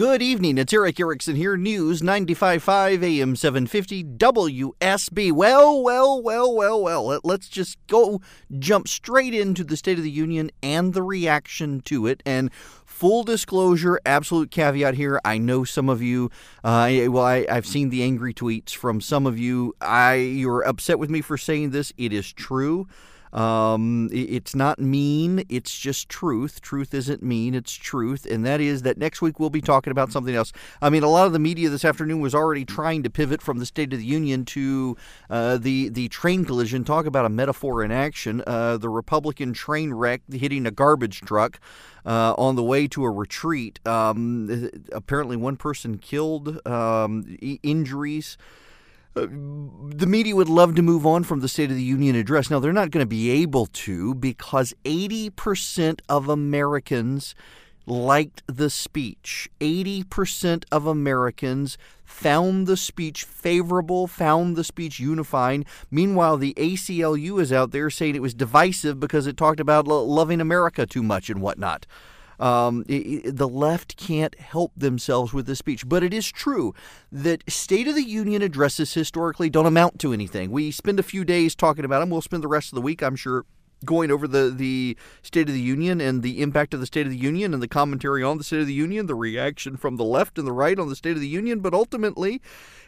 Good evening. It's Erick Erickson here. News 95.5 AM 750 WSB. Well, well, well, well, well. Let's just go jump straight into the State of the Union and the reaction to it. And full disclosure, absolute caveat here. I know some of you. Uh, well, I, have seen the angry tweets from some of you. I you're upset with me for saying this. It is true. Um, it's not mean, it's just truth. Truth isn't mean, it's truth. And that is that next week we'll be talking about something else. I mean, a lot of the media this afternoon was already trying to pivot from the State of the Union to uh, the, the train collision. Talk about a metaphor in action. Uh, the Republican train wreck hitting a garbage truck. Uh, on the way to a retreat. Um, apparently, one person killed, um, injuries. The media would love to move on from the State of the Union address. Now, they're not going to be able to because 80% of Americans liked the speech. 80% of Americans found the speech favorable, found the speech unifying. Meanwhile, the ACLU is out there saying it was divisive because it talked about loving America too much and whatnot. Um, it, the left can't help themselves with this speech. But it is true that State of the Union addresses historically don't amount to anything. We spend a few days talking about them. We'll spend the rest of the week, I'm sure, going over the, the State of the Union and the impact of the State of the Union and the commentary on the State of the Union, the reaction from the left and the right on the State of the Union. But ultimately,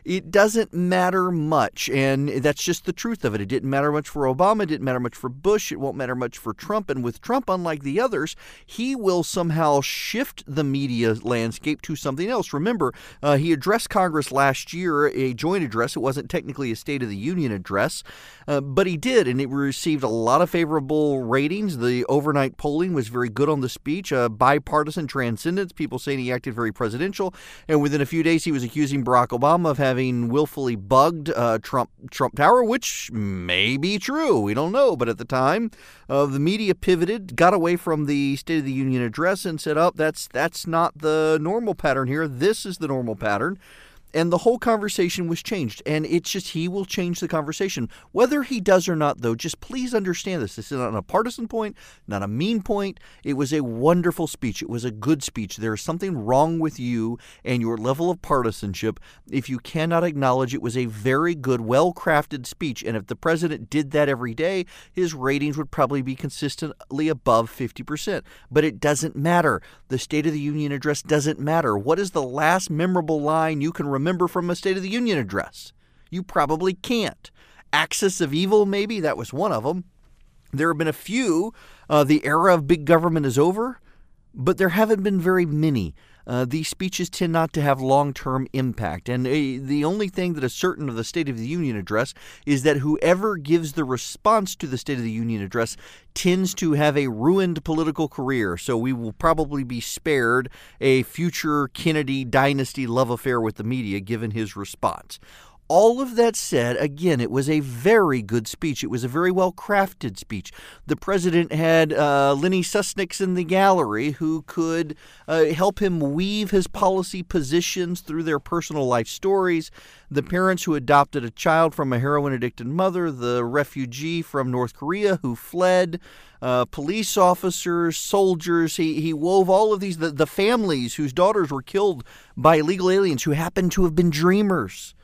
it doesn't matter much. And that's just the truth of it. It didn't matter much for Obama, it didn't matter much for Bush, it won't matter much for Trump. And with Trump, unlike the others, he will somehow shift the media landscape to something else. Remember, uh, he addressed Congress last year, a joint address. It wasn't technically a State of the Union address, uh, but he did, and it received a lot of favorable ratings. The overnight polling was very good on the speech, bipartisan transcendence, people saying he acted very presidential. And within a few days, he was accusing Barack Obama of having having willfully bugged uh, Trump Trump Tower, which may be true. We don't know. But at the time, uh, the media pivoted, got away from the State of the Union address, and said, "Oh, that's that's not the normal pattern here. This is the normal pattern." And the whole conversation was changed. And it's just he will change the conversation. Whether he does or not, though, just please understand this. This is not a partisan point, not a mean point. It was a wonderful speech. It was a good speech. There is something wrong with you and your level of partisanship if you cannot acknowledge it was a very good, well crafted speech. And if the president did that every day, his ratings would probably be consistently above 50%. But it doesn't matter. The State of the Union address doesn't matter. What is the last memorable line you can remember? Remember from a State of the Union address? You probably can't. Axis of Evil, maybe, that was one of them. There have been a few. Uh, the era of big government is over, but there haven't been very many uh, these speeches tend not to have long term impact. And uh, the only thing that is certain of the State of the Union address is that whoever gives the response to the State of the Union address tends to have a ruined political career. So we will probably be spared a future Kennedy dynasty love affair with the media given his response. All of that said, again, it was a very good speech. It was a very well crafted speech. The president had uh, Lenny Skutniks in the gallery who could uh, help him weave his policy positions through their personal life stories. The parents who adopted a child from a heroin addicted mother, the refugee from North Korea who fled. Uh, police officers, soldiers. He, he wove all of these, the, the families whose daughters were killed by illegal aliens who happened to have been dreamers.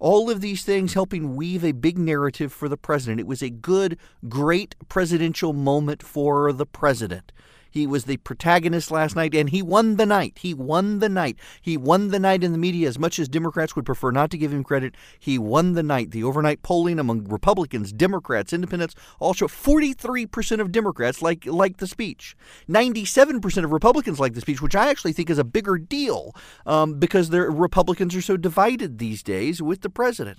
All of these things helping weave a big narrative for the president. It was a good, great presidential moment for the president. He was the protagonist last night, and he won the night. He won the night. He won the night in the media as much as Democrats would prefer not to give him credit. He won the night. The overnight polling among Republicans, Democrats, Independents all show 43% of Democrats like like the speech. 97% of Republicans like the speech, which I actually think is a bigger deal um, because the Republicans are so divided these days with the president.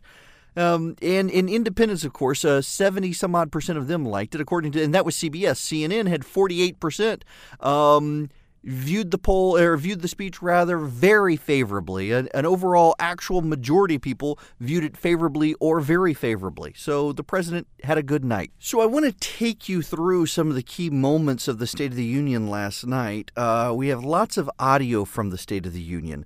Um, and in independents, of course, uh, 70 some odd percent of them liked it, according to, and that was CBS. CNN had 48 percent. Um, viewed the poll or viewed the speech rather very favorably. An, an, overall actual majority of people viewed it favorably or very favorably. So the president had a good night. So I want to take you through some of the key moments of the State of the Union last night. Uh, we have lots of audio from the State of the Union.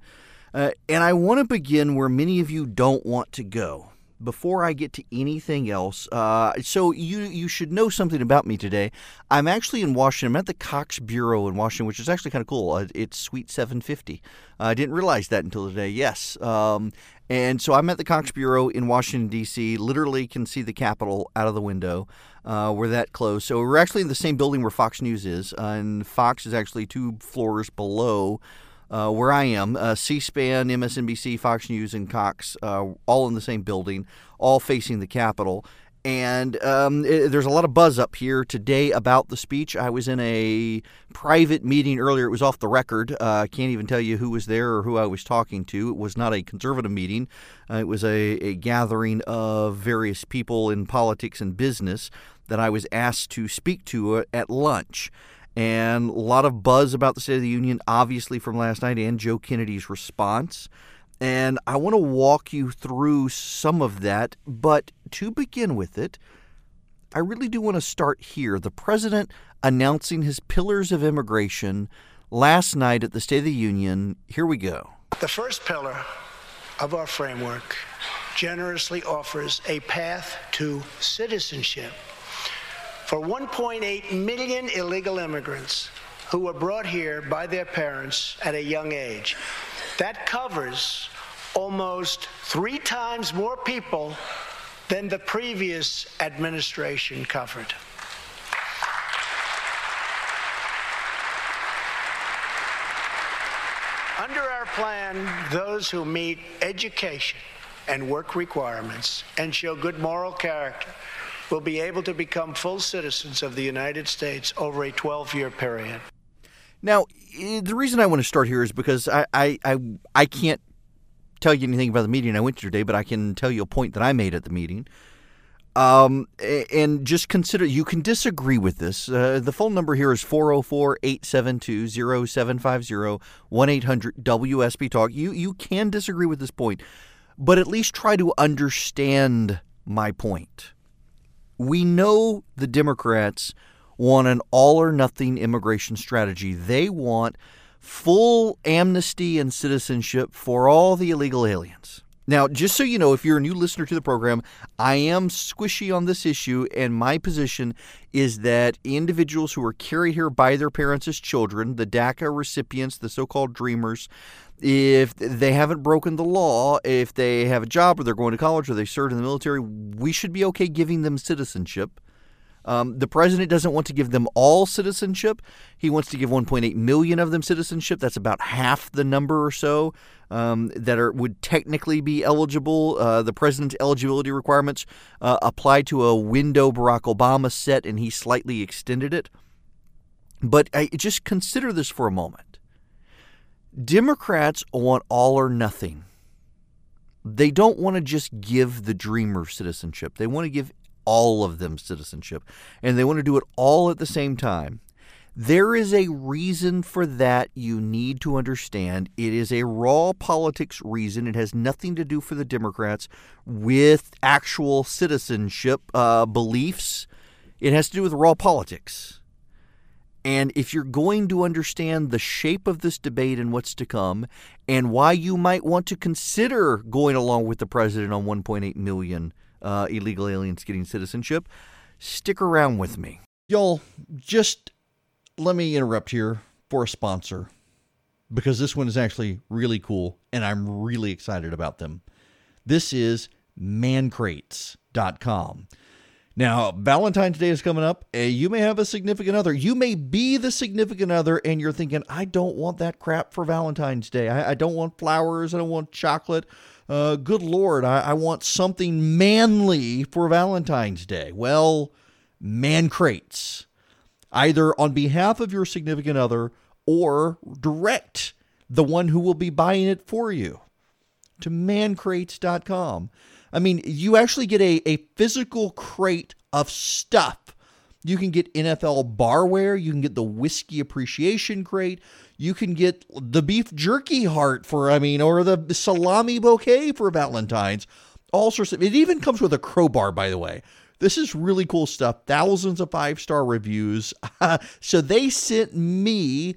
Uh, and I want to begin where many of you don't want to go before I get to anything else, uh, so you you should know something about me today. I'm actually in Washington. I'm at the Cox Bureau in Washington, which is actually kind of cool. Uh, it's Suite 750. I didn't realize that until today. Yes, um, and so I'm at the Cox Bureau in Washington D.C. Literally can see the Capitol out of the window. Uh, we're that close. So we're actually in the same building where Fox News is, uh, and Fox is actually two floors below uh, where I am. Uh, C SPAN, MSNBC, Fox News, and Cox, uh, all in the same building, all facing the Capitol. And um, it, there's a lot of buzz up here today about the speech. I was in a private meeting earlier. It was off the record. Uh, I can't even tell you who was there or who I was talking to. It was not a conservative meeting, uh, it was a, a gathering of various people in politics and business that I was asked to speak to uh, at lunch and a lot of buzz about the State of the Union, obviously, from last night and Joe Kennedy's response. And I want to walk you through some of that. But to begin with it, I really do want to start here. The president announcing his pillars of immigration last night at the State of the Union. Here we go. The first pillar of our framework generously offers a path to citizenship for 1.8 million illegal immigrants who were brought here by their parents at a young age. That covers almost three times more people than the previous administration covered. Under our plan, those who meet education and work requirements and show good moral character will be able to become full citizens of the United States over a 12 year period. Now, the reason I want to start here is because I, I, I, I, can't tell you anything about the meeting I went to today, but I can tell you a point that I made at the meeting. Um, and just consider you can disagree with this. Uh, the phone number here is 404 872 0750 1 800 WSB Talk. You, you can disagree with this point, but at least try to understand my point we know the Democrats want an all or nothing immigration strategy. They want full amnesty and citizenship for all the illegal aliens. Now, just so you know, if you're a new listener to the program, I am squishy on this issue, and my position is that individuals who are carried here by their parents as children, the DACA recipients, the so called dreamers, if they haven't broken the law, if they have a job or they're going to college or they served in the military, we should be okay giving them citizenship. Um, the president doesn't want to give them all citizenship. He wants to give 1.8 million of them citizenship. That's about half the number or so um, that are would technically be eligible. Uh, the president's eligibility requirements uh, apply to a window Barack Obama set, and he slightly extended it. But I, just consider this for a moment. Democrats want all or nothing. They don't want to just give the dreamer citizenship. They want to give all of them citizenship. And they want to do it all at the same time. There is a reason for that you need to understand. It is a raw politics reason. It has nothing to do for the Democrats with actual citizenship uh, beliefs. It has to do with raw politics. And if you're going to understand the shape of this debate and what's to come, and why you might want to consider going along with the president on 1.8 million uh, illegal aliens getting citizenship, stick around with me. Y'all, just let me interrupt here for a sponsor because this one is actually really cool and I'm really excited about them. This is mancrates.com. Now, Valentine's Day is coming up. You may have a significant other. You may be the significant other, and you're thinking, I don't want that crap for Valentine's Day. I, I don't want flowers. I don't want chocolate. Uh, good Lord, I, I want something manly for Valentine's Day. Well, man crates. Either on behalf of your significant other or direct the one who will be buying it for you to mancrates.com. I mean, you actually get a, a physical crate of stuff. You can get NFL barware, you can get the whiskey appreciation crate, you can get the beef jerky heart for, I mean, or the salami bouquet for Valentine's. All sorts of it even comes with a crowbar, by the way. This is really cool stuff. Thousands of five star reviews. so they sent me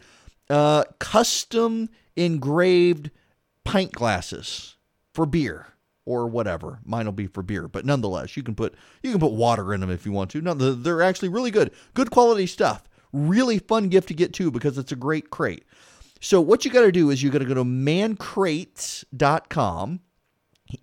uh, custom engraved pint glasses for beer or whatever. Mine will be for beer, but nonetheless, you can put you can put water in them if you want to. No, they're actually really good, good quality stuff. Really fun gift to get too because it's a great crate. So what you got to do is you got to go to mancrates.com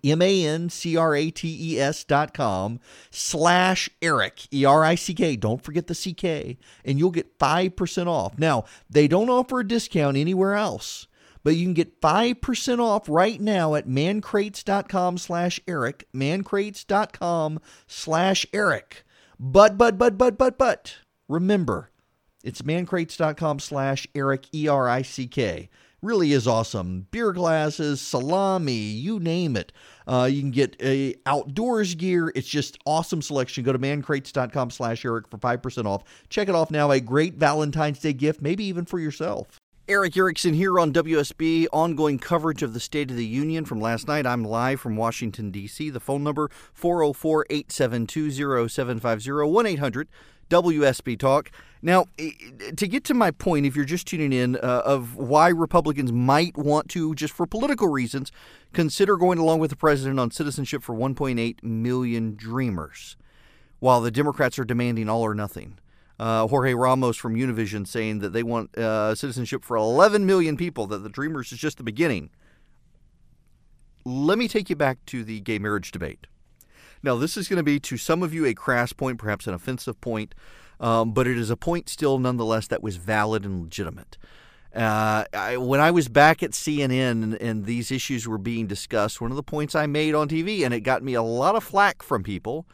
M-A-N-C-R-A-T-E-S dot com slash Erick E-R-I-C-K. Don't forget the C-K. And you'll get 5% off. Now, they don't offer a discount anywhere else, but you can get 5% off right now at mancrates.com slash Erick, mancrates.com slash Erick. But, but, but, but, but, but, remember, it's mancrates.com slash Erick, E-R-I-C-K really is awesome. Beer glasses, salami, you name it. Uh, you can get a outdoors gear. It's just awesome selection. Go to mancrates.com slash Erick for 5% off. Check it off now. A great Valentine's Day gift, maybe even for yourself. Erick Erickson here on WSB, ongoing coverage of the State of the Union from last night. I'm live from Washington, D.C. The phone number 404 872 0750 1 800 WSB Talk. Now, to get to my point, if you're just tuning in, uh, of why Republicans might want to, just for political reasons, consider going along with the president on citizenship for 1.8 million dreamers, while the Democrats are demanding all or nothing. Uh, Jorge Ramos from Univision saying that they want uh, citizenship for 11 million people, that the Dreamers is just the beginning. Let me take you back to the gay marriage debate. Now, this is going to be to some of you a crass point, perhaps an offensive point, um, but it is a point still nonetheless that was valid and legitimate. Uh, I, when I was back at CNN and, and, these issues were being discussed, one of the points I made on TV, and it got me a lot of flack from people,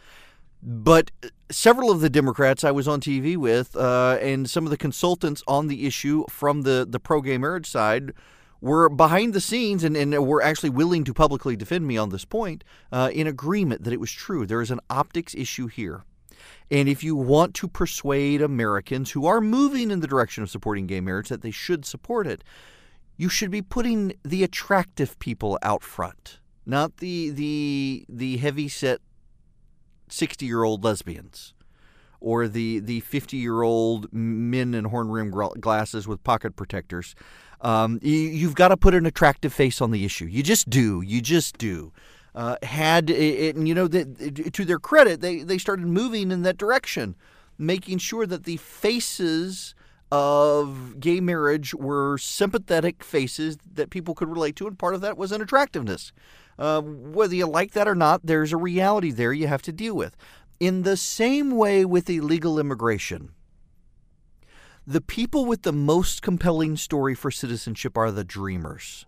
but several of the Democrats I was on TV with uh, and some of the consultants on the issue from the, the pro gay marriage side were behind the scenes and, and were actually willing to publicly defend me on this point uh, in agreement that it was true. There is an optics issue here. And if you want to persuade Americans who are moving in the direction of supporting gay marriage that they should support it, you should be putting the attractive people out front, not the the the heavy set 60 year old lesbians or the the 50 year old men in horn rimmed glasses with pocket protectors. Um, you, have got to put an attractive face on the issue. You just do. You just do. Uh, had it, and you know that to their credit, they they started moving in that direction, making sure that the faces of gay marriage were sympathetic faces that people could relate to, and part of that was an attractiveness. Uh, whether you like that or not, there's a reality there you have to deal with. In the same way with illegal immigration, the people with the most compelling story for citizenship are the dreamers.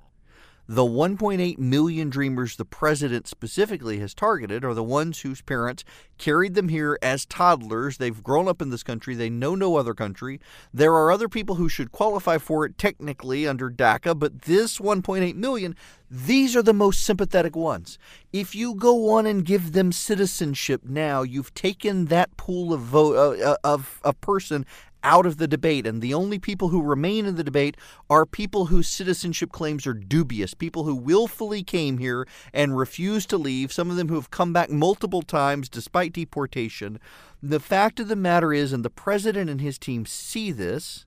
The 1.8 million dreamers the president specifically has targeted are the ones whose parents carried them here as toddlers. They've grown up in this country. They know no other country. There are other people who should qualify for it technically under DACA, but this 1.8 million, these are the most sympathetic ones. If you go on and give them citizenship now, you've taken that pool of vote uh, uh of a person out of the debate. And the only people who remain in the debate are people whose citizenship claims are dubious, people who willfully came here and refused to leave, some of them who have come back multiple times despite deportation. The fact of the matter is, and the president and his team see this.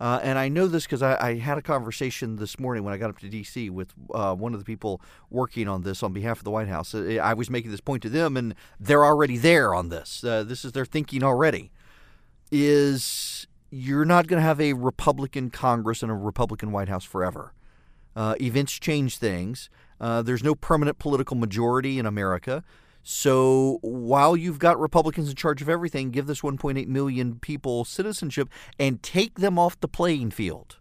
Uh, and I know this because I, I, had a conversation this morning when I got up to D.C. with uh, one of the people working on this on behalf of the White House. I was making this point to them, and they're already there on this. Uh, this is their thinking already is you're not going to have a Republican Congress and a Republican White House forever. Uh, events change things. Uh, there's no permanent political majority in America. So while you've got Republicans in charge of everything, give this 1.8 million people citizenship and take them off the playing field.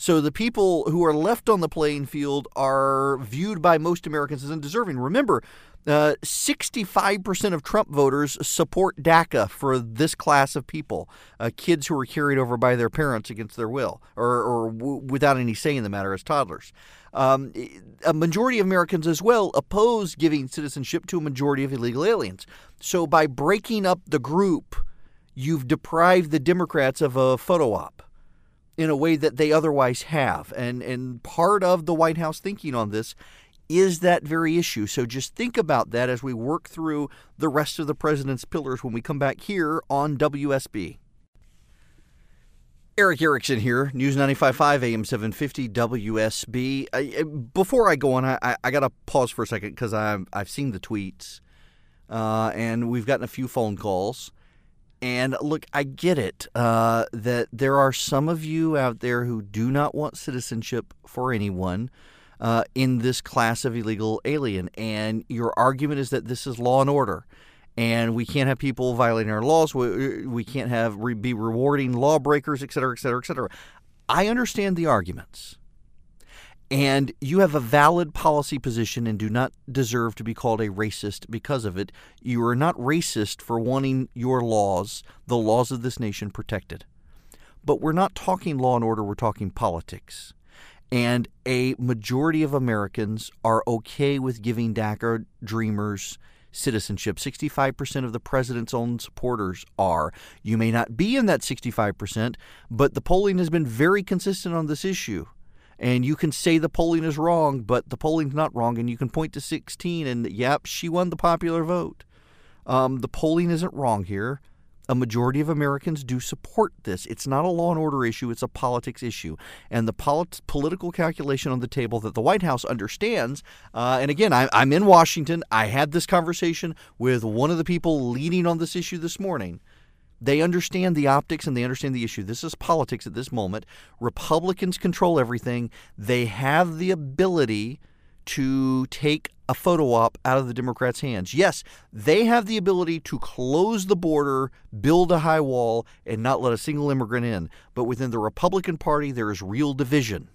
So the people who are left on the playing field are viewed by most Americans as undeserving. Remember, uh, 65% of Trump voters support DACA for this class of people, uh, kids who were carried over by their parents against their will or, or w- without any say in the matter as toddlers. Um, a majority of Americans as well oppose giving citizenship to a majority of illegal aliens. So by breaking up the group, you've deprived the Democrats of a photo op in a way that they otherwise have. And, and part of the White House thinking on this is that very issue. So just think about that as we work through the rest of the president's pillars when we come back here on WSB. Erick Erickson here, News 95.5 AM 750 WSB. I, before I go on, I, I got to pause for a second because I've, I've seen the tweets uh, and we've gotten a few phone calls. And look, I get it uh, that there are some of you out there who do not want citizenship for anyone uh, in this class of illegal alien. And your argument is that this is law and order. And we can't have people violating our laws. We, we can't have be rewarding lawbreakers, et cetera, et cetera, et cetera. I understand the arguments and you have a valid policy position and do not deserve to be called a racist because of it. You are not racist for wanting your laws, the laws of this nation, protected. But we're not talking law and order, we're talking politics. And a majority of Americans are okay with giving DACA dreamers citizenship. 65% of the president's own supporters are. You may not be in that 65%, but the polling has been very consistent on this issue. And you can say the polling is wrong, but the polling's not wrong. And you can point to 16 and, yep, she won the popular vote. Um, the polling isn't wrong here. A majority of Americans do support this. It's not a law and order issue, it's a politics issue. And the polit- political calculation on the table that the White House understands, uh, and again, I, I'm in Washington. I had this conversation with one of the people leading on this issue this morning. They understand the optics and they understand the issue. This is politics at this moment. Republicans control everything. They have the ability to take a photo op out of the Democrats' hands. Yes, they have the ability to close the border, build a high wall, and not let a single immigrant in. But within the Republican Party, there is real division.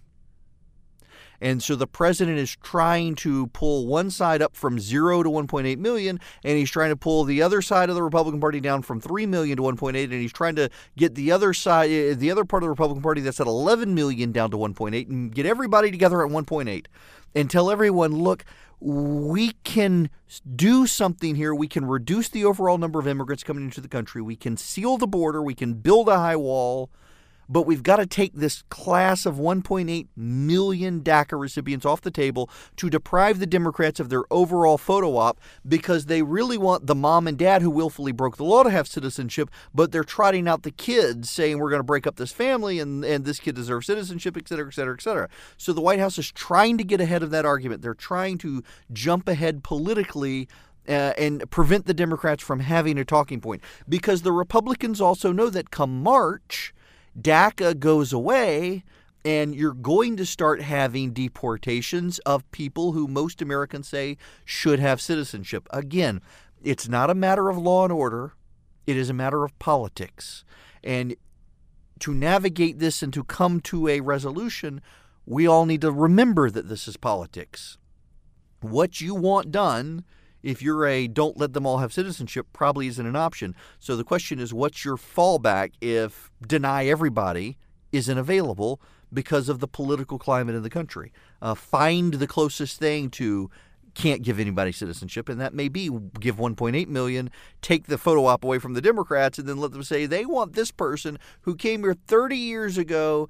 And so the president is trying to pull one side up from zero to 1.8 million, and he's trying to pull the other side of the Republican Party down from 3 million to 1.8, and he's trying to get the other side, eh, the other part of the Republican Party that's at 11 million down to 1.8, and get everybody together at 1.8, and tell everyone, look, we can do something here. We can reduce the overall number of immigrants coming into the country. We can seal the border. We can build a high wall. But we've got to take this class of 1.8 million DACA recipients off the table to deprive the Democrats of their overall photo op because they really want the mom and dad who willfully broke the law to have citizenship, but they're trotting out the kids saying we're going to break up this family and, and this kid deserves citizenship, et cetera, et cetera, et cetera. So the White House is trying to get ahead of that argument. They're trying to jump ahead politically uh, and prevent the Democrats from having a talking point because the Republicans also know that come March, DACA goes away, and you're going to start having deportations of people who most Americans say should have citizenship. Again, it's not a matter of law and order, it is a matter of politics. And to navigate this and to come to a resolution, we all need to remember that this is politics. What you want done if you're a don't let them all have citizenship, probably isn't an option. So the question is, what's your fallback if deny everybody isn't available because of the political climate in the country? Uh, find the closest thing to can't give anybody citizenship, and that may be give 1.8 million, take the photo op away from the Democrats, and then let them say they want this person who came here 30 years ago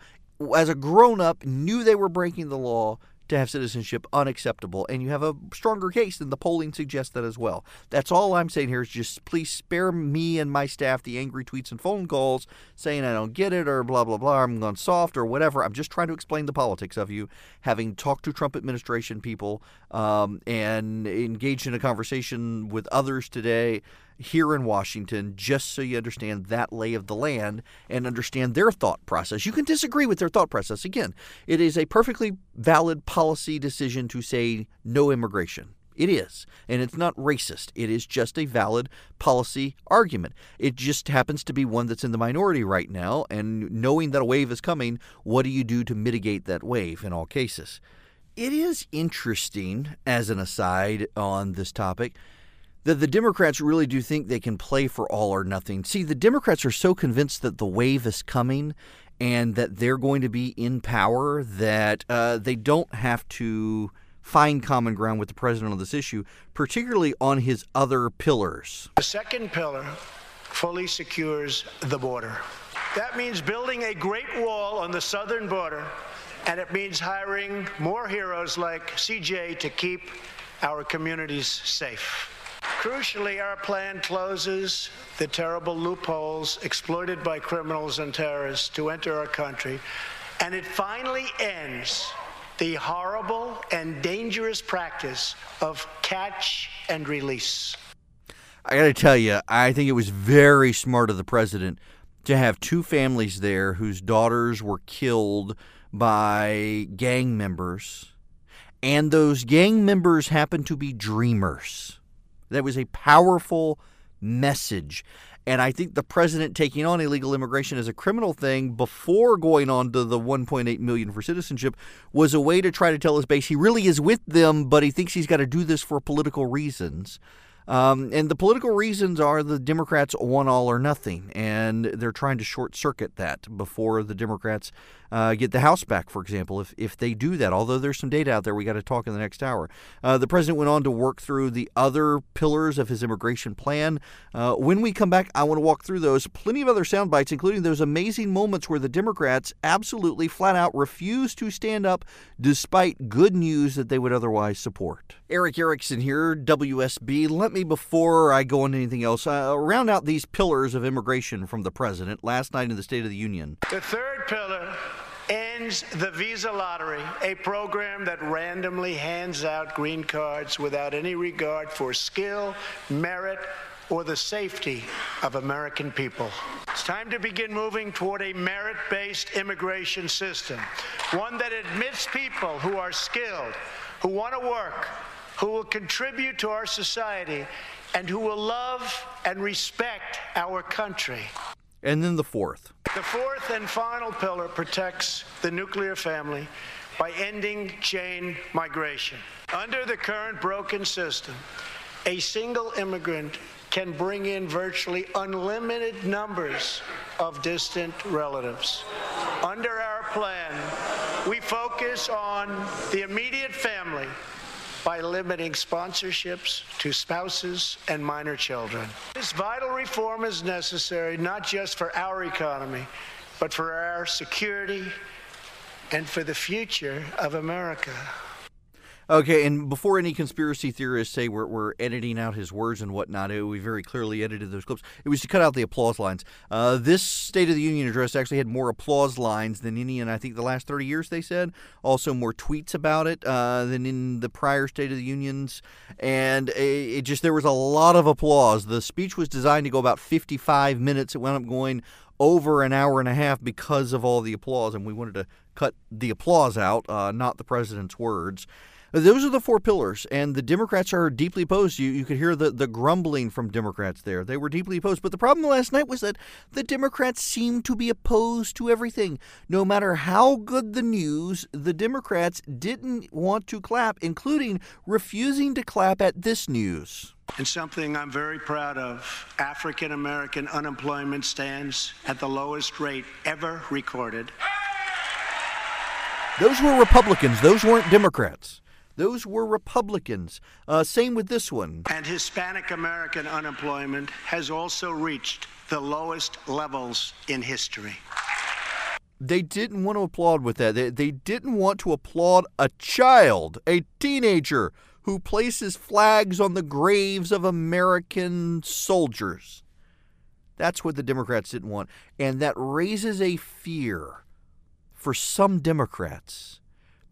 as a grown up, knew they were breaking the law, to have citizenship unacceptable, and you have a stronger case than the polling suggests that as well. That's all I'm saying here is just please spare me and my staff the angry tweets and phone calls saying I don't get it or blah blah blah. I'm going soft or whatever. I'm just trying to explain the politics of you. Having talked to Trump administration people um, and engaged in a conversation with others today here in Washington, just so you understand that lay of the land and understand their thought process. You can disagree with their thought process. Again, it is a perfectly valid policy decision to say no immigration. It is. And it's not racist. It is just a valid policy argument. It just happens to be one that's in the minority right now. And knowing that a wave is coming, what do you do to mitigate that wave in all cases? It is interesting, as an aside on this topic, that the Democrats really do think they can play for all or nothing. See, the Democrats are so convinced that the wave is coming and that they're going to be in power that uh, they don't have to find common ground with the president on this issue, particularly on his other pillars. The second pillar fully secures the border. That means building a great wall on the southern border, and it means hiring more heroes like CJ to keep our communities safe. Crucially, our plan closes the terrible loopholes exploited by criminals and terrorists to enter our country, and it finally ends the horrible and dangerous practice of catch and release. I got to tell you, I think it was very smart of the president to have two families there whose daughters were killed by gang members, and those gang members happened to be dreamers. That was a powerful message. And I think the president taking on illegal immigration as a criminal thing before going on to the 1.8 million for citizenship was a way to try to tell his base he really is with them, but he thinks he's got to do this for political reasons. Um, and the political reasons are the Democrats want all or nothing, and they're trying to short circuit that before the Democrats uh, get the House back, for example, if, if they do that. Although there's some data out there we got to talk in the next hour. Uh, the president went on to work through the other pillars of his immigration plan. Uh, when we come back, I want to walk through those. Plenty of other sound bites, including those amazing moments where the Democrats absolutely flat out refuse to stand up despite good news that they would otherwise support. Erick Erickson here, WSB. Let me, before I go into anything else, uh, round out these pillars of immigration from the president last night in the State of the Union. The third pillar ends the visa lottery, a program that randomly hands out green cards without any regard for skill, merit, or the safety of American people. It's time to begin moving toward a merit based immigration system, one that admits people who are skilled, who want to work, who will contribute to our society, and who will love and respect our country. And then the fourth. The fourth and final pillar protects the nuclear family by ending chain migration. Under the current broken system, a single immigrant can bring in virtually unlimited numbers of distant relatives. Under our plan, we focus on the immediate family by limiting sponsorships to spouses and minor children. This vital reform is necessary not just for our economy, but for our security and for the future of America. Okay, and before any conspiracy theorists say we're, we're editing out his words and whatnot, it, we very clearly edited those clips. It was to cut out the applause lines. Uh, this State of the Union address actually had more applause lines than any in, I think, the last 30 years, they said. Also, more tweets about it uh, than in the prior State of the Unions. And it, it just, there was a lot of applause. The speech was designed to go about 55 minutes. It wound up going over an hour and a half because of all the applause, and we wanted to cut the applause out, uh, not the president's words. Those are the four pillars, and the Democrats are deeply opposed. You, you could hear the, the grumbling from Democrats there. They were deeply opposed. But the problem last night was that the Democrats seemed to be opposed to everything. No matter how good the news, the Democrats didn't want to clap, including refusing to clap at this news. And something I'm very proud of African American unemployment stands at the lowest rate ever recorded. Those were Republicans, those weren't Democrats. Those were Republicans. Uh, same with this one. And Hispanic American unemployment has also reached the lowest levels in history. They didn't want to applaud with that. They, they didn't want to applaud a child, a teenager, who places flags on the graves of American soldiers. That's what the Democrats didn't want. And that raises a fear for some Democrats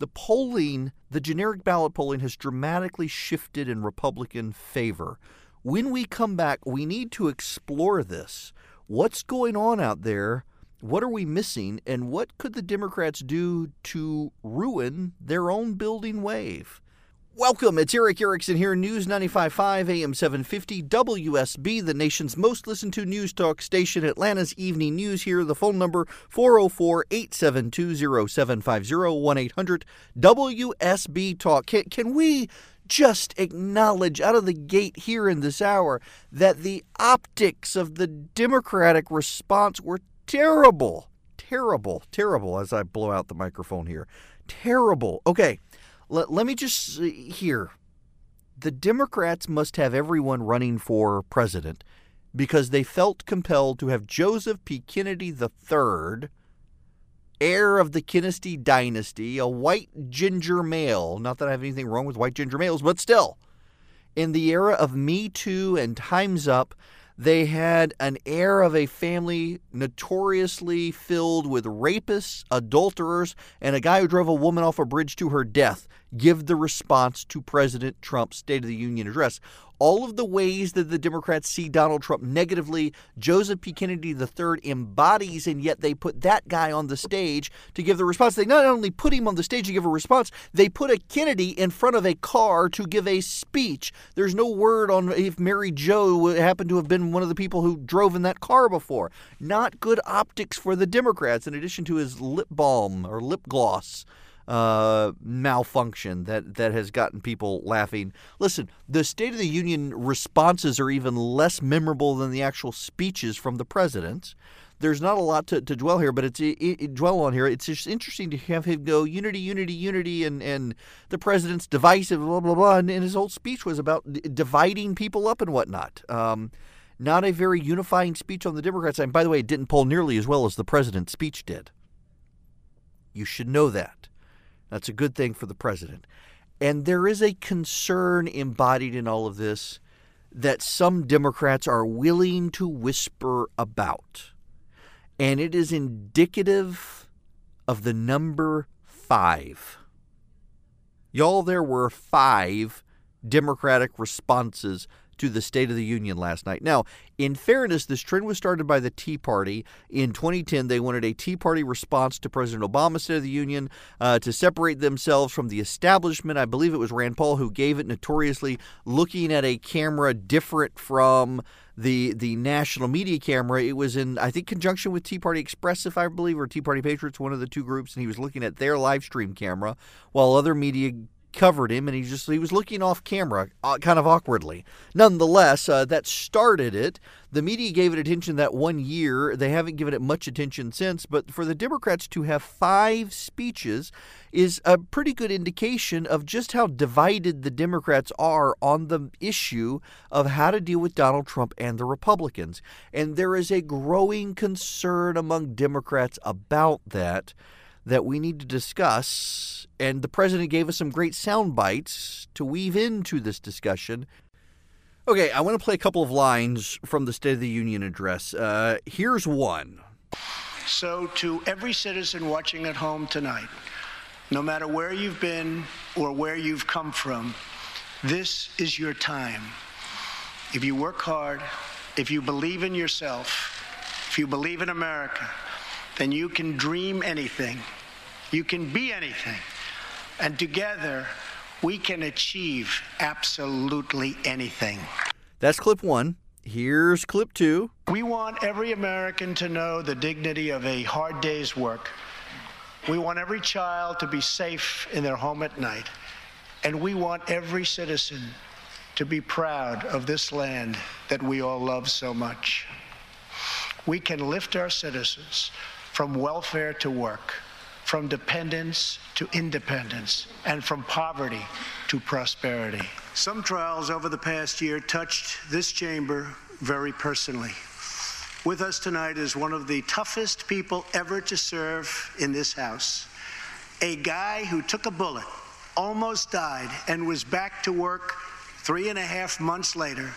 the polling, the generic ballot polling, has dramatically shifted in Republican favor. When we come back, we need to explore this. What's going on out there? What are we missing? And what could the Democrats do to ruin their own building wave? Welcome, it's Erick Erickson here, News 95.5 AM 750 WSB, the nation's most listened to news talk station, Atlanta's Evening News here. The phone number 404-872-0750 1-800-WSB Talk. Can, can we just acknowledge out of the gate here in this hour that the optics of the Democratic response were terrible, terrible, terrible as I blow out the microphone here. Terrible. Okay let, let me just here. The Democrats must have everyone running for president because they felt compelled to have Joseph P. Kennedy III, heir of the Kennedy dynasty, a white ginger male. Not that I have anything wrong with white ginger males, but still, In the era of Me Too and Time's Up, they had an air of a family notoriously filled with rapists, adulterers, and a guy who drove a woman off a bridge to her death. Give the response to President Trump's State of the Union address all of the ways that the Democrats see Donald Trump negatively, Joseph P. Kennedy III embodies, and yet they put that guy on the stage to give the response. They not only put him on the stage to give a response, they put a Kennedy in front of a car to give a speech. There's no word on if Mary Jo happened to have been one of the people who drove in that car before. Not good optics for the Democrats, in addition to his lip balm or lip gloss uh, malfunction that that has gotten people laughing. Listen, the State of the Union responses are even less memorable than the actual speeches from the president. There's not a lot to, to dwell here, but it's it, it, dwell on here. It's just interesting to have him go unity, unity, unity, and and the president's divisive, blah blah blah. And, and his whole speech was about dividing people up and whatnot. Um, not a very unifying speech on the Democrats And by the way, it didn't poll nearly as well as the president's speech did. You should know that. That's a good thing for the president. And there is a concern embodied in all of this that some Democrats are willing to whisper about. And it is indicative of the number five. Y'all, there were five Democratic responses to the State of the Union last night. Now, in fairness, this trend was started by the Tea Party. In 2010, they wanted a Tea Party response to President Obama's State of the Union uh, to separate themselves from the establishment. I believe it was Rand Paul who gave it notoriously looking at a camera different from the the national media camera. It was in I think conjunction with Tea Party Express, if I believe, or Tea Party Patriots, one of the two groups, and he was looking at their live stream camera while other media covered him, and he just he was looking off camera, uh, kind of awkwardly. Nonetheless, uh, that started it. The media gave it attention that one year. They haven't given it much attention since. But for the Democrats to have five speeches is a pretty good indication of just how divided the Democrats are on the issue of how to deal with Donald Trump and the Republicans. And there is a growing concern among Democrats about that that we need to discuss. And the president gave us some great sound bites to weave into this discussion. Okay, I want to play a couple of lines from the State of the Union address. Uh, here's one. So, to every citizen watching at home tonight, no matter where you've been or where you've come from, this is your time. If you work hard, if you believe in yourself, if you believe in America, then you can dream anything. You can be anything. And together, we can achieve absolutely anything. That's clip one. Here's clip two. We want every American to know the dignity of a hard day's work. We want every child to be safe in their home at night. And we want every citizen to be proud of this land that we all love so much. We can lift our citizens from welfare to work, from dependence to independence, and from poverty to prosperity. Some trials over the past year touched this chamber very personally. With us tonight is one of the toughest people ever to serve in this House. A guy who took a bullet, almost died, and was back to work three and a half months later.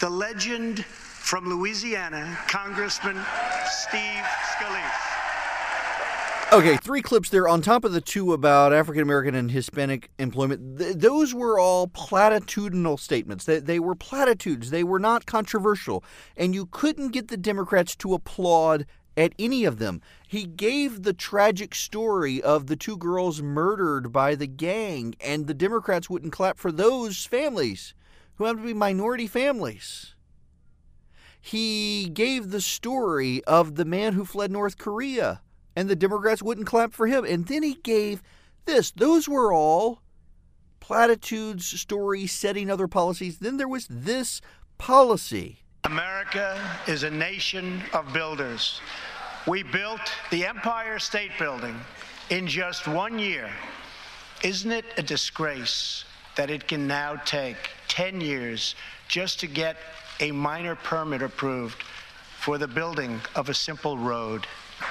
The legend from Louisiana, Congressman Steve Scalise. Okay, three clips there on top of the two about African American and Hispanic employment. Th- those were all platitudinal statements. They, they were platitudes. They were not controversial. And you couldn't get the Democrats to applaud at any of them. He gave the tragic story of the two girls murdered by the gang, and the Democrats wouldn't clap for those families who happen to be minority families. He gave the story of the man who fled North Korea and the Democrats wouldn't clap for him. And then he gave this. Those were all platitudes, stories, setting other policies. Then there was this policy. America is a nation of builders. We built the Empire State Building in just one year. Isn't it a disgrace that it can now take 10 years just to get a minor permit approved for the building of a simple road?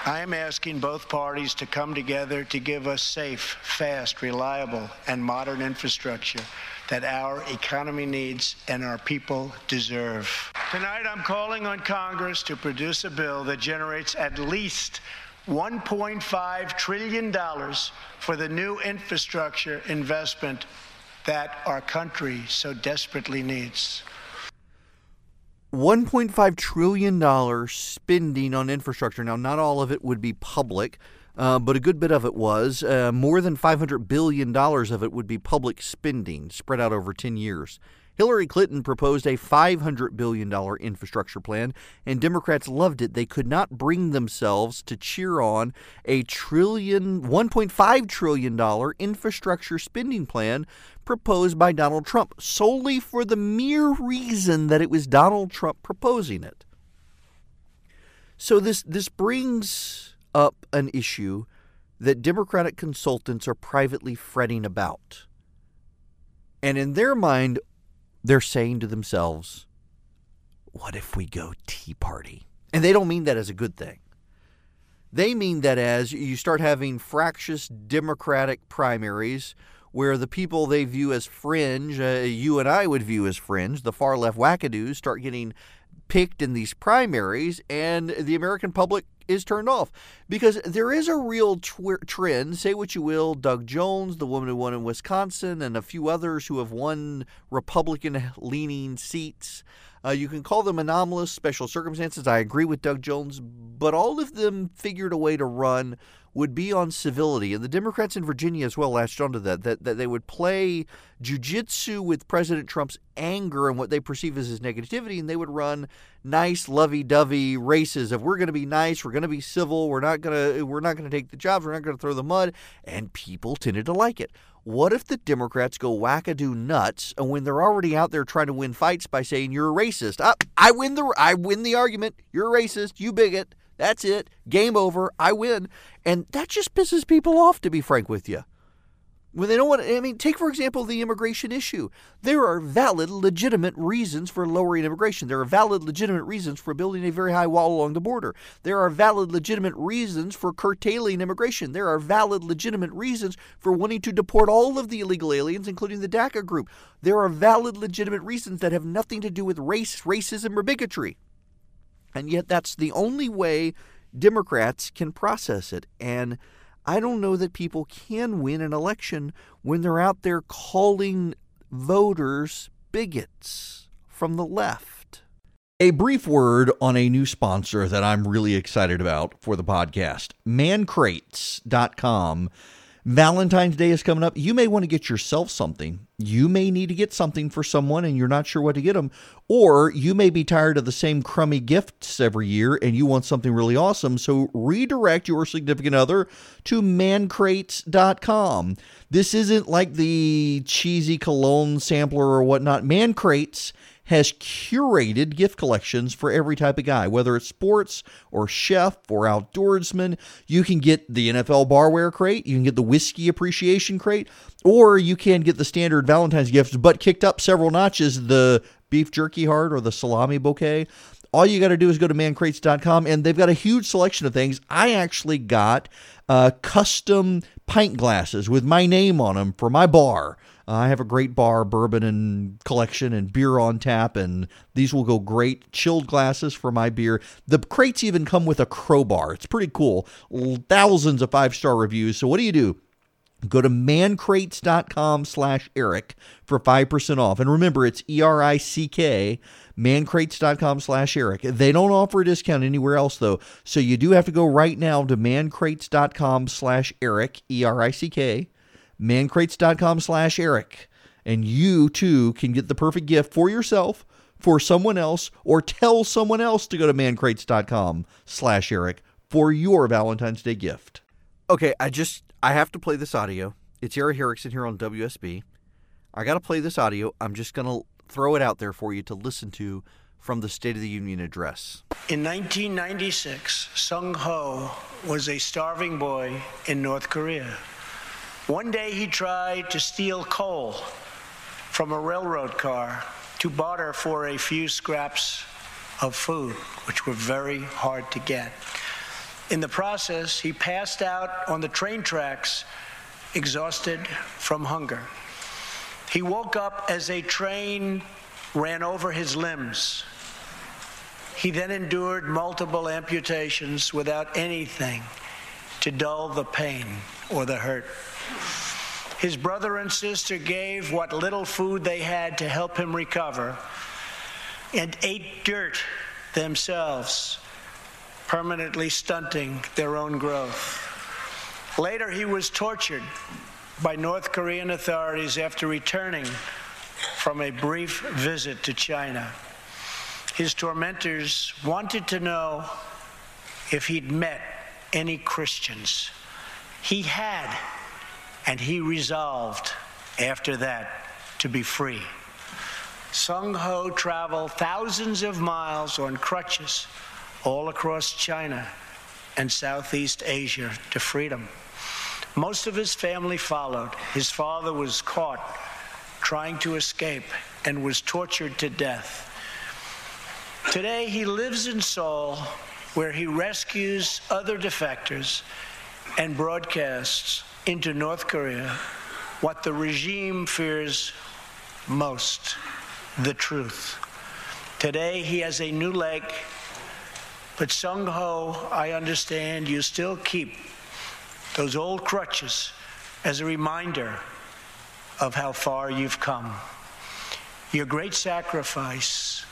I am asking both parties to come together to give us safe, fast, reliable, and modern infrastructure that our economy needs and our people deserve. Tonight, I'm calling on Congress to produce a bill that generates at least $1.5 trillion for the new infrastructure investment that our country so desperately needs. $1.5 trillion spending on infrastructure. Now, not all of it would be public, uh, but a good bit of it was. Uh, more than $500 billion of it would be public spending spread out over 10 years. Hillary Clinton proposed a $500 billion infrastructure plan, and Democrats loved it. They could not bring themselves to cheer on a trillion, $1.5 trillion infrastructure spending plan proposed by Donald Trump solely for the mere reason that it was Donald Trump proposing it. So this this brings up an issue that Democratic consultants are privately fretting about. And in their mind, they're saying to themselves, what if we go Tea Party? And they don't mean that as a good thing. They mean that as you start having fractious Democratic primaries where the people they view as fringe, uh, you and I would view as fringe, the far left wackadoos start getting picked in these primaries, and the American public is turned off because there is a real trend. Say what you will, Doug Jones, the woman who won in Wisconsin, and a few others who have won Republican leaning seats. Uh, you can call them anomalous, special circumstances. I agree with Doug Jones, but all of them figured a way to run would be on civility. And the Democrats in Virginia as well latched onto that, that, that they would play jujitsu with President Trump's anger and what they perceive as his negativity, and they would run nice, lovey-dovey races of we're going to be nice, we're going to be civil, we're not going to we're not going to take the jobs, we're not going to throw the mud, and people tended to like it. What if the Democrats go wackadoo nuts and when they're already out there trying to win fights by saying you're a racist? I, I win the I win the argument. You're a racist. You bigot. That's it. Game over. I win. And that just pisses people off, to be frank with you. When they don't want to, I mean, take for example the immigration issue. There are valid, legitimate reasons for lowering immigration. There are valid, legitimate reasons for building a very high wall along the border. There are valid, legitimate reasons for curtailing immigration. There are valid, legitimate reasons for wanting to deport all of the illegal aliens, including the DACA group. There are valid, legitimate reasons that have nothing to do with race, racism, or bigotry. And yet, that's the only way Democrats can process it. And I don't know that people can win an election when they're out there calling voters bigots from the left. A brief word on a new sponsor that I'm really excited about for the podcast mancrates.com Valentine's Day is coming up. You may want to get yourself something. You may need to get something for someone and you're not sure what to get them. Or you may be tired of the same crummy gifts every year and you want something really awesome. So redirect your significant other to mancrates.com. This isn't like the cheesy cologne sampler or whatnot. Mancrates has curated gift collections for every type of guy, whether it's sports or chef or outdoorsman. You can get the NFL barware crate, you can get the whiskey appreciation crate, or you can get the standard Valentine's gifts, but kicked up several notches the beef jerky heart or the salami bouquet. All you got to do is go to mancrates.com and they've got a huge selection of things. I actually got uh, custom pint glasses with my name on them for my bar. Uh, I have a great bar, bourbon and collection, and beer on tap, and these will go great. Chilled glasses for my beer. The crates even come with a crowbar. It's pretty cool. Thousands of five star reviews. So what do you do? Go to mancrates.com slash Erick for 5% off. And remember, it's E R I C K, mancrates.com slash Erick. They don't offer a discount anywhere else, though. So you do have to go right now to mancrates.com slash Erick, E R I C K mancrates.com slash Erick. And you too can get the perfect gift for yourself, for someone else, or tell someone else to go to mancrates.com slash Erick for your Valentine's Day gift. Okay, I just, I have to play this audio. It's Erick Erickson here on WSB. I got to play this audio. I'm just going to throw it out there for you to listen to from the State of the Union address. In 1996, Sung Ho was a starving boy in North Korea. One day he tried to steal coal from a railroad car to barter for a few scraps of food, which were very hard to get. In the process, he passed out on the train tracks, exhausted from hunger. He woke up as a train ran over his limbs. He then endured multiple amputations without anything to dull the pain or the hurt. His brother and sister gave what little food they had to help him recover and ate dirt themselves, permanently stunting their own growth. Later, he was tortured by North Korean authorities after returning from a brief visit to China. His tormentors wanted to know if he'd met any Christians. He had and he resolved after that to be free. Sung Ho traveled thousands of miles on crutches all across China and Southeast Asia to freedom. Most of his family followed. His father was caught trying to escape and was tortured to death. Today, he lives in Seoul, where he rescues other defectors and broadcasts into North Korea what the regime fears most the truth. Today, he has a new leg, but Sung Ho, I understand you still keep those old crutches as a reminder of how far you've come. Your great sacrifice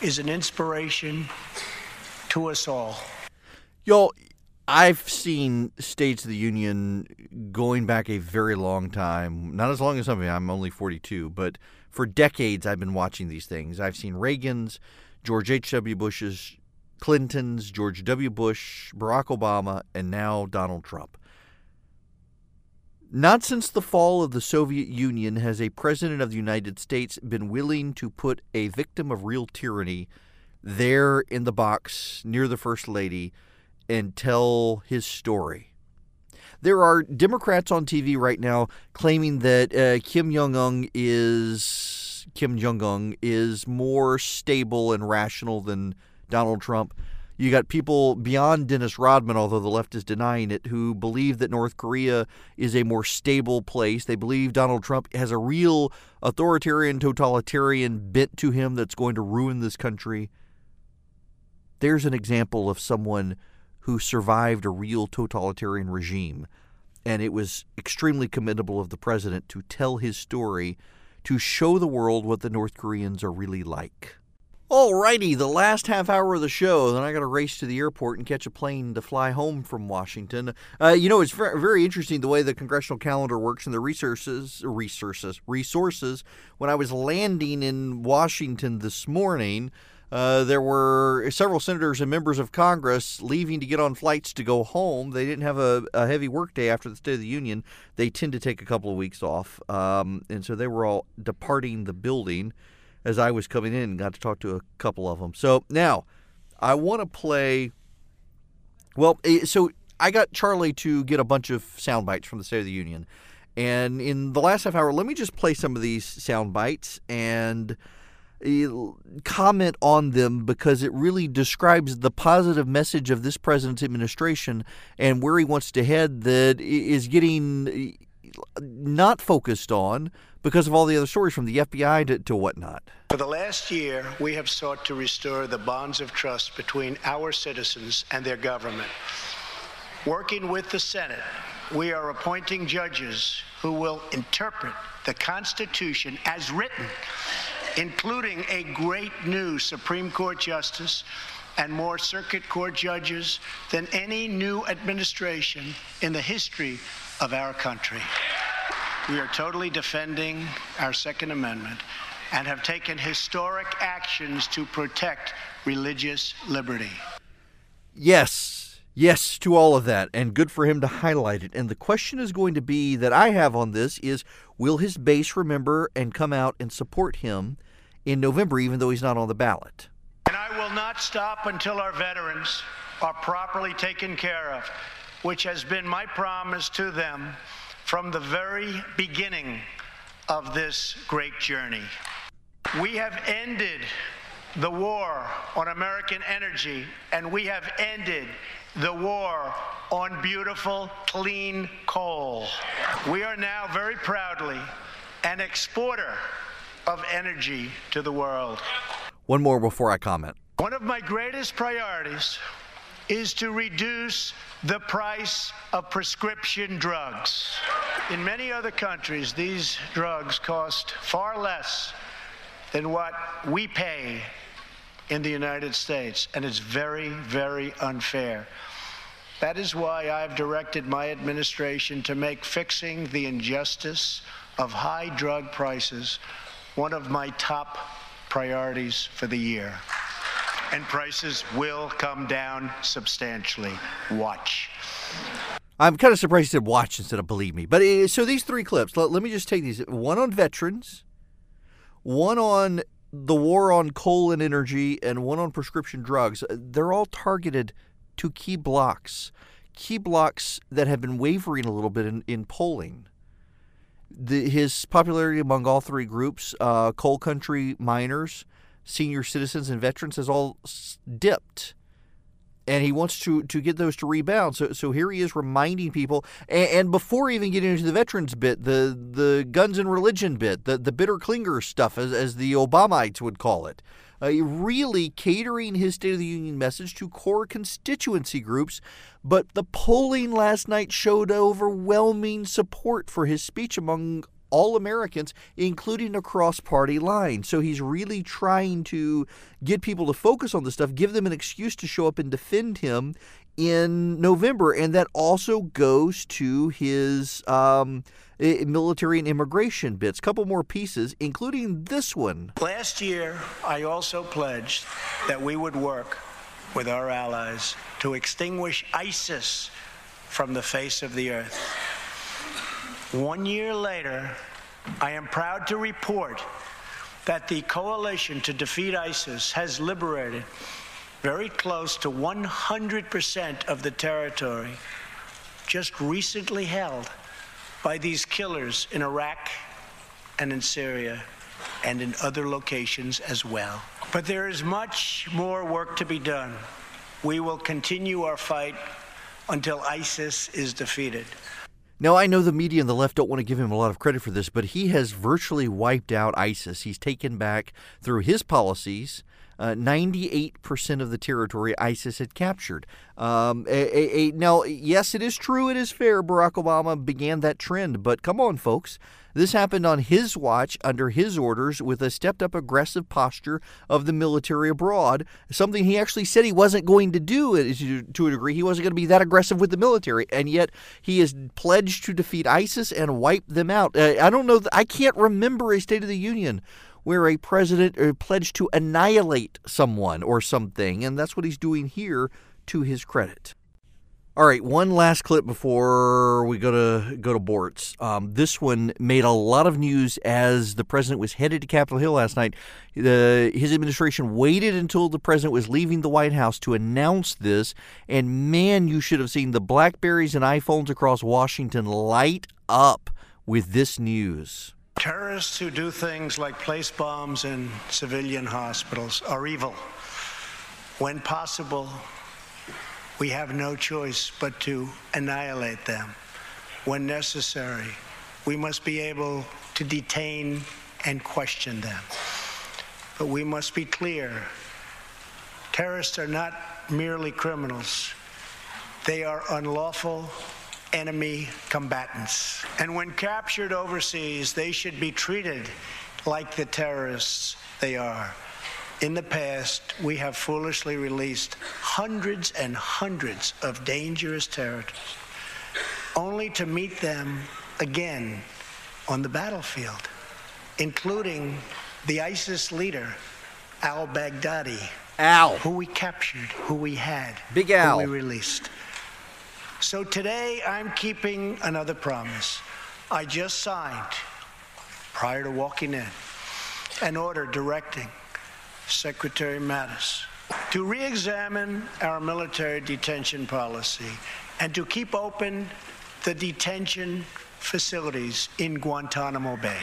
is an inspiration to us all. Y'all, I've seen States of the Union going back a very long time. Not as long as some of you. I'm only 42, but for decades I've been watching these things. I've seen Reagan's, George H.W. Bush's, Clinton's, George W. Bush, Barack Obama, and now Donald Trump. Not since the fall of the Soviet Union has a president of the United States been willing to put a victim of real tyranny there in the box near the First Lady and tell his story. There are Democrats on TV right now claiming that uh, Kim Jong Un is Kim Jong Un is more stable and rational than Donald Trump. You got people beyond Dennis Rodman, although the left is denying it, who believe that North Korea is a more stable place. They believe Donald Trump has a real authoritarian, totalitarian bent to him that's going to ruin this country. There's an example of someone who survived a real totalitarian regime. And it was extremely commendable of the president to tell his story to show the world what the North Koreans are really like. Alrighty, the last half hour of the show, then I got to race to the airport and catch a plane to fly home from Washington. Uh, you know, it's very interesting the way the congressional calendar works and the resources, resources, resources. When I was landing in Washington this morning, uh, there were several senators and members of Congress leaving to get on flights to go home. They didn't have a, a heavy workday after the State of the Union. They tend to take a couple of weeks off. Um, and so they were all departing the building as I was coming in and got to talk to a couple of them. So now I want to play. Well, eh, so I got Charlie to get a bunch of sound bites from the State of the Union. And in the last half hour, let me just play some of these sound bites and comment on them because it really describes the positive message of this president's administration and where he wants to head that is getting not focused on because of all the other stories from the FBI to, to whatnot. For the last year, we have sought to restore the bonds of trust between our citizens and their government. Working with the Senate, we are appointing judges who will interpret the Constitution as written including a great new Supreme Court justice and more circuit court judges than any new administration in the history of our country. We are totally defending our Second Amendment and have taken historic actions to protect religious liberty. Yes, yes to all of that, and good for him to highlight it. And the question is going to be that I have on this is will his base remember and come out and support him in November, even though he's not on the ballot. And I will not stop until our veterans are properly taken care of, which has been my promise to them from the very beginning of this great journey. We have ended the war on American energy, and we have ended the war on beautiful, clean coal. We are now very proudly an exporter of energy to the world. One more before I comment. One of my greatest priorities is to reduce the price of prescription drugs. In many other countries, these drugs cost far less than what we pay in the United States, and it's very, very unfair. That is why I've directed my administration to make fixing the injustice of high drug prices one of my top priorities for the year. And prices will come down substantially. Watch. I'm kind of surprised he said watch instead of believe me. But uh, so these three clips, let, let me just take these one on veterans, one on the war on coal and energy, and one on prescription drugs. They're all targeted to key blocks, key blocks that have been wavering a little bit in, in polling. The, his popularity among all three groups, uh, coal country miners, senior citizens, and veterans, has all dipped. And he wants to, to get those to rebound. So, so here he is reminding people. And, and before even getting into the veterans bit, the, the guns and religion bit, the, the bitter clinger stuff, as, as the Obamites would call it, uh, really catering his State of the Union message to core constituency groups. But the polling last night showed overwhelming support for his speech among all Americans, including across party lines. So he's really trying to get people to focus on this stuff, give them an excuse to show up and defend him in November. And that also goes to his um, military and immigration bits. Couple more pieces, including this one. Last year, I also pledged that we would work with our allies to extinguish ISIS from the face of the earth. One year later, I am proud to report that the coalition to defeat ISIS has liberated very close to 100% of the territory just recently held by these killers in Iraq and in Syria and in other locations as well. But there is much more work to be done. We will continue our fight until ISIS is defeated. Now, I know the media and the left don't want to give him a lot of credit for this, but he has virtually wiped out ISIS. He's taken back, through his policies, uh, 98% of the territory ISIS had captured. Um, a, a, a, now, yes, it is true, it is fair. Barack Obama began that trend, but come on, folks. This happened on his watch, under his orders, with a stepped up aggressive posture of the military abroad, something he actually said he wasn't going to do to a degree. He wasn't going to be that aggressive with the military, and yet he is pledged to defeat ISIS and wipe them out. Uh, I don't know, I can't remember a State of the Union where a president uh, pledged to annihilate someone or something, and that's what he's doing here to his credit. All right, one last clip before we go to go to Boortz. Um, this one made a lot of news as the president was headed to Capitol Hill last night. The, his administration waited until the president was leaving the White House to announce this, and man, you should have seen the Blackberries and iPhones across Washington light up with this news. Terrorists who do things like place bombs in civilian hospitals are evil. When possible, we have no choice but to annihilate them. When necessary, we must be able to detain and question them. But we must be clear terrorists are not merely criminals, they are unlawful enemy combatants. And when captured overseas, they should be treated like the terrorists they are. In the past, we have foolishly released hundreds and hundreds of dangerous terrorists, only to meet them again on the battlefield, including the ISIS leader, al Baghdadi. Al. Who we captured, who we had, Big Al. who we released. So today I'm keeping another promise. I just signed, prior to walking in, an order directing Secretary Mattis to re examine our military detention policy and to keep open the detention facilities in Guantanamo Bay.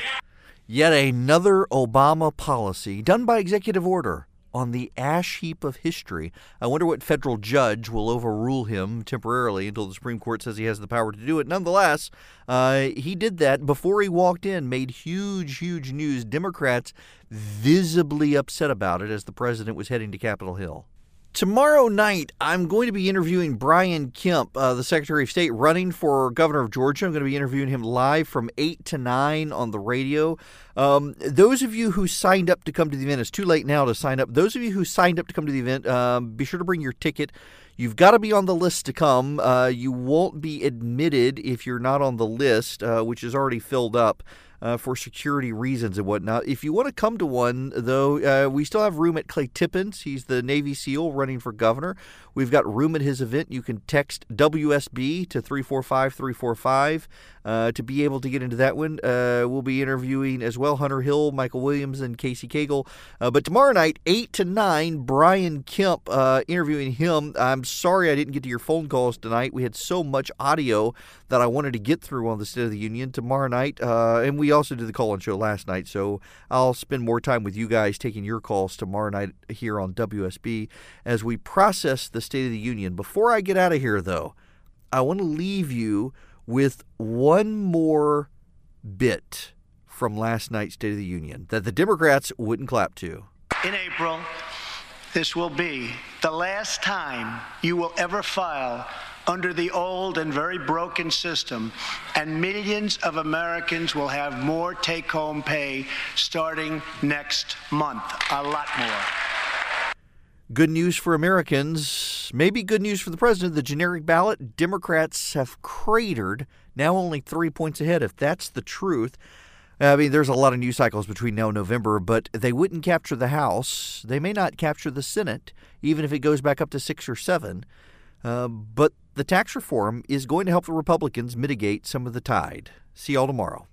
Yet another Obama policy done by executive order on the ash heap of history. I wonder what federal judge will overrule him temporarily until the Supreme Court says he has the power to do it. Nonetheless, uh, he did that before he walked in, made huge, huge news. Democrats visibly upset about it as the president was heading to Capitol Hill. Tomorrow night, I'm going to be interviewing Brian Kemp, uh, the Secretary of State running for governor of Georgia. I'm going to be interviewing him live from 8 to 9 on the radio. Um, those of you who signed up to come to the event, it's too late now to sign up. Those of you who signed up to come to the event, um, be sure to bring your ticket. You've got to be on the list to come. Uh, you won't be admitted if you're not on the list, uh, which is already filled up uh, for security reasons and whatnot. If you want to come to one, though, uh, we still have room at Clay Tippins. He's the Navy SEAL running for governor. We've got room at his event. You can text WSB to 345 345 uh, to be able to get into that one. Uh, we'll be interviewing as well Hunter Hill, Michael Williams, and Casey Cagle. Uh, but tomorrow night, 8 to 9, Brian Kemp uh, interviewing him. I'm sorry I didn't get to your phone calls tonight. We had so much audio that I wanted to get through on the State of the Union tomorrow night. and we also did the call in show last night, so I'll spend more time with you guys taking your calls tomorrow night here on WSB as we process the State of the Union. Before I get out of here, though, I want to leave you with one more bit from last night's State of the Union that the Democrats wouldn't clap to. In April, this will be the last time you will ever file under the old and very broken system, and millions of Americans will have more take home pay starting next month. A lot more. Good news for Americans, maybe good news for the president. The generic ballot, Democrats have cratered, now only three points ahead. If that's the truth, I mean, there's a lot of news cycles between now and November, but they wouldn't capture the House. They may not capture the Senate, even if it goes back up to six or seven. Uh, but the tax reform is going to help the Republicans mitigate some of the tide. See y'all tomorrow.